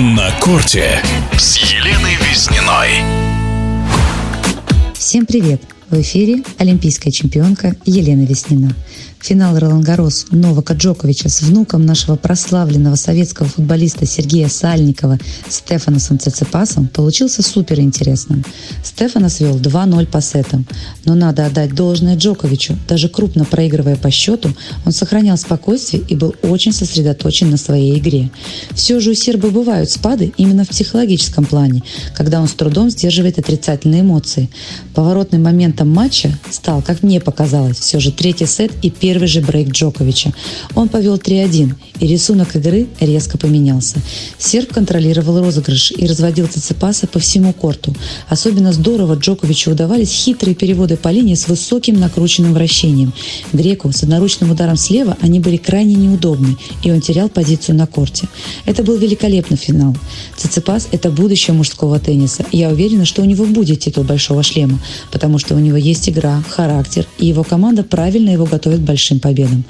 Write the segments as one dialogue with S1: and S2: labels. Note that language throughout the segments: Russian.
S1: На корте с Еленой Визниной.
S2: Всем привет! В эфире олимпийская чемпионка Елена Веснина. Финал Ролангарос Новака Джоковича с внуком нашего прославленного советского футболиста Сергея Сальникова Стефаносом Цицепасом получился супер интересным. Стефанос вел 2-0 по сетам. Но надо отдать должное Джоковичу. Даже крупно проигрывая по счету, он сохранял спокойствие и был очень сосредоточен на своей игре. Все же у серба бывают спады именно в психологическом плане, когда он с трудом сдерживает отрицательные эмоции. Поворотным моментом матча стал, как мне показалось, все же третий сет и первый же брейк Джоковича. Он повел 3-1, и рисунок игры резко поменялся. Серб контролировал розыгрыш и разводил Цицепаса по всему корту. Особенно здорово Джоковичу удавались хитрые переводы по линии с высоким накрученным вращением. Греку с одноручным ударом слева они были крайне неудобны, и он терял позицию на корте. Это был великолепный финал. Цицепас – это будущее мужского тенниса. Я уверена, что у него будет титул большого шлема, потому что у него есть игра, характер, и его команда правильно его готовит к большим победам.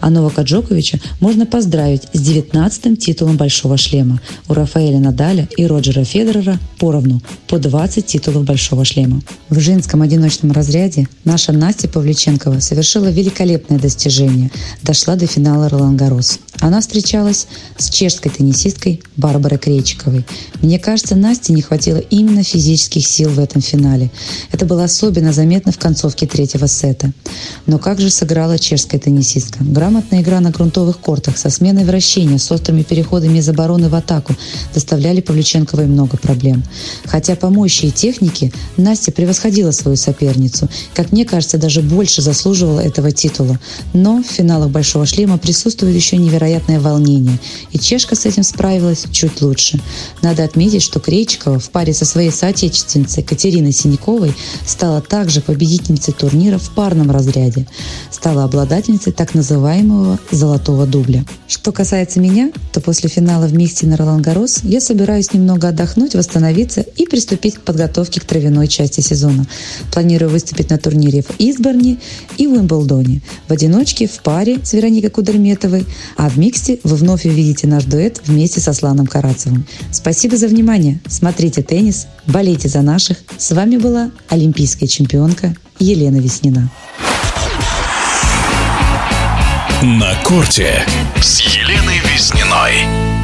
S2: А Новака Джоковича можно поздравить с 19-м титулом Большого шлема. У Рафаэля Надаля и Роджера Федерера поровну по 20 титулов Большого шлема. В женском одиночном разряде наша Настя Павличенкова совершила великолепное достижение. Дошла до финала Ролан Гарос. Она встречалась с чешской теннисисткой Барбарой Кречиковой. Мне кажется, Насте не хватило именно физических сил в этом финале. Это было особенно заметно в концовке третьего сета. Но как же сыграла чешская теннисистка. Грамотная игра на грунтовых кортах со сменой вращения, с острыми переходами из обороны в атаку доставляли Павлюченковой много проблем. Хотя по мощи и технике Настя превосходила свою соперницу. Как мне кажется, даже больше заслуживала этого титула. Но в финалах «Большого шлема» присутствует еще невероятное волнение. И чешка с этим справилась чуть лучше. Надо отметить, что Крейчикова в паре со своей соотечественницей Катериной Синяковой стала также победительницей турнира в парном разряде. Стала обладательницей так называемого «золотого дубля». Что касается меня, то после финала в Михте на Ролан я собираюсь немного отдохнуть, восстановиться и приступить к подготовке к травяной части сезона. Планирую выступить на турнире в Изборне и в Уимблдоне. В одиночке, в паре с Вероникой Кудерметовой, а в миксте вы вновь увидите наш дуэт вместе со Сланом Карацевым. Спасибо за внимание. Смотрите теннис, болейте за наших. С вами была олимпийская чемпионка Елена Веснина.
S1: На корте с Еленой Визниной.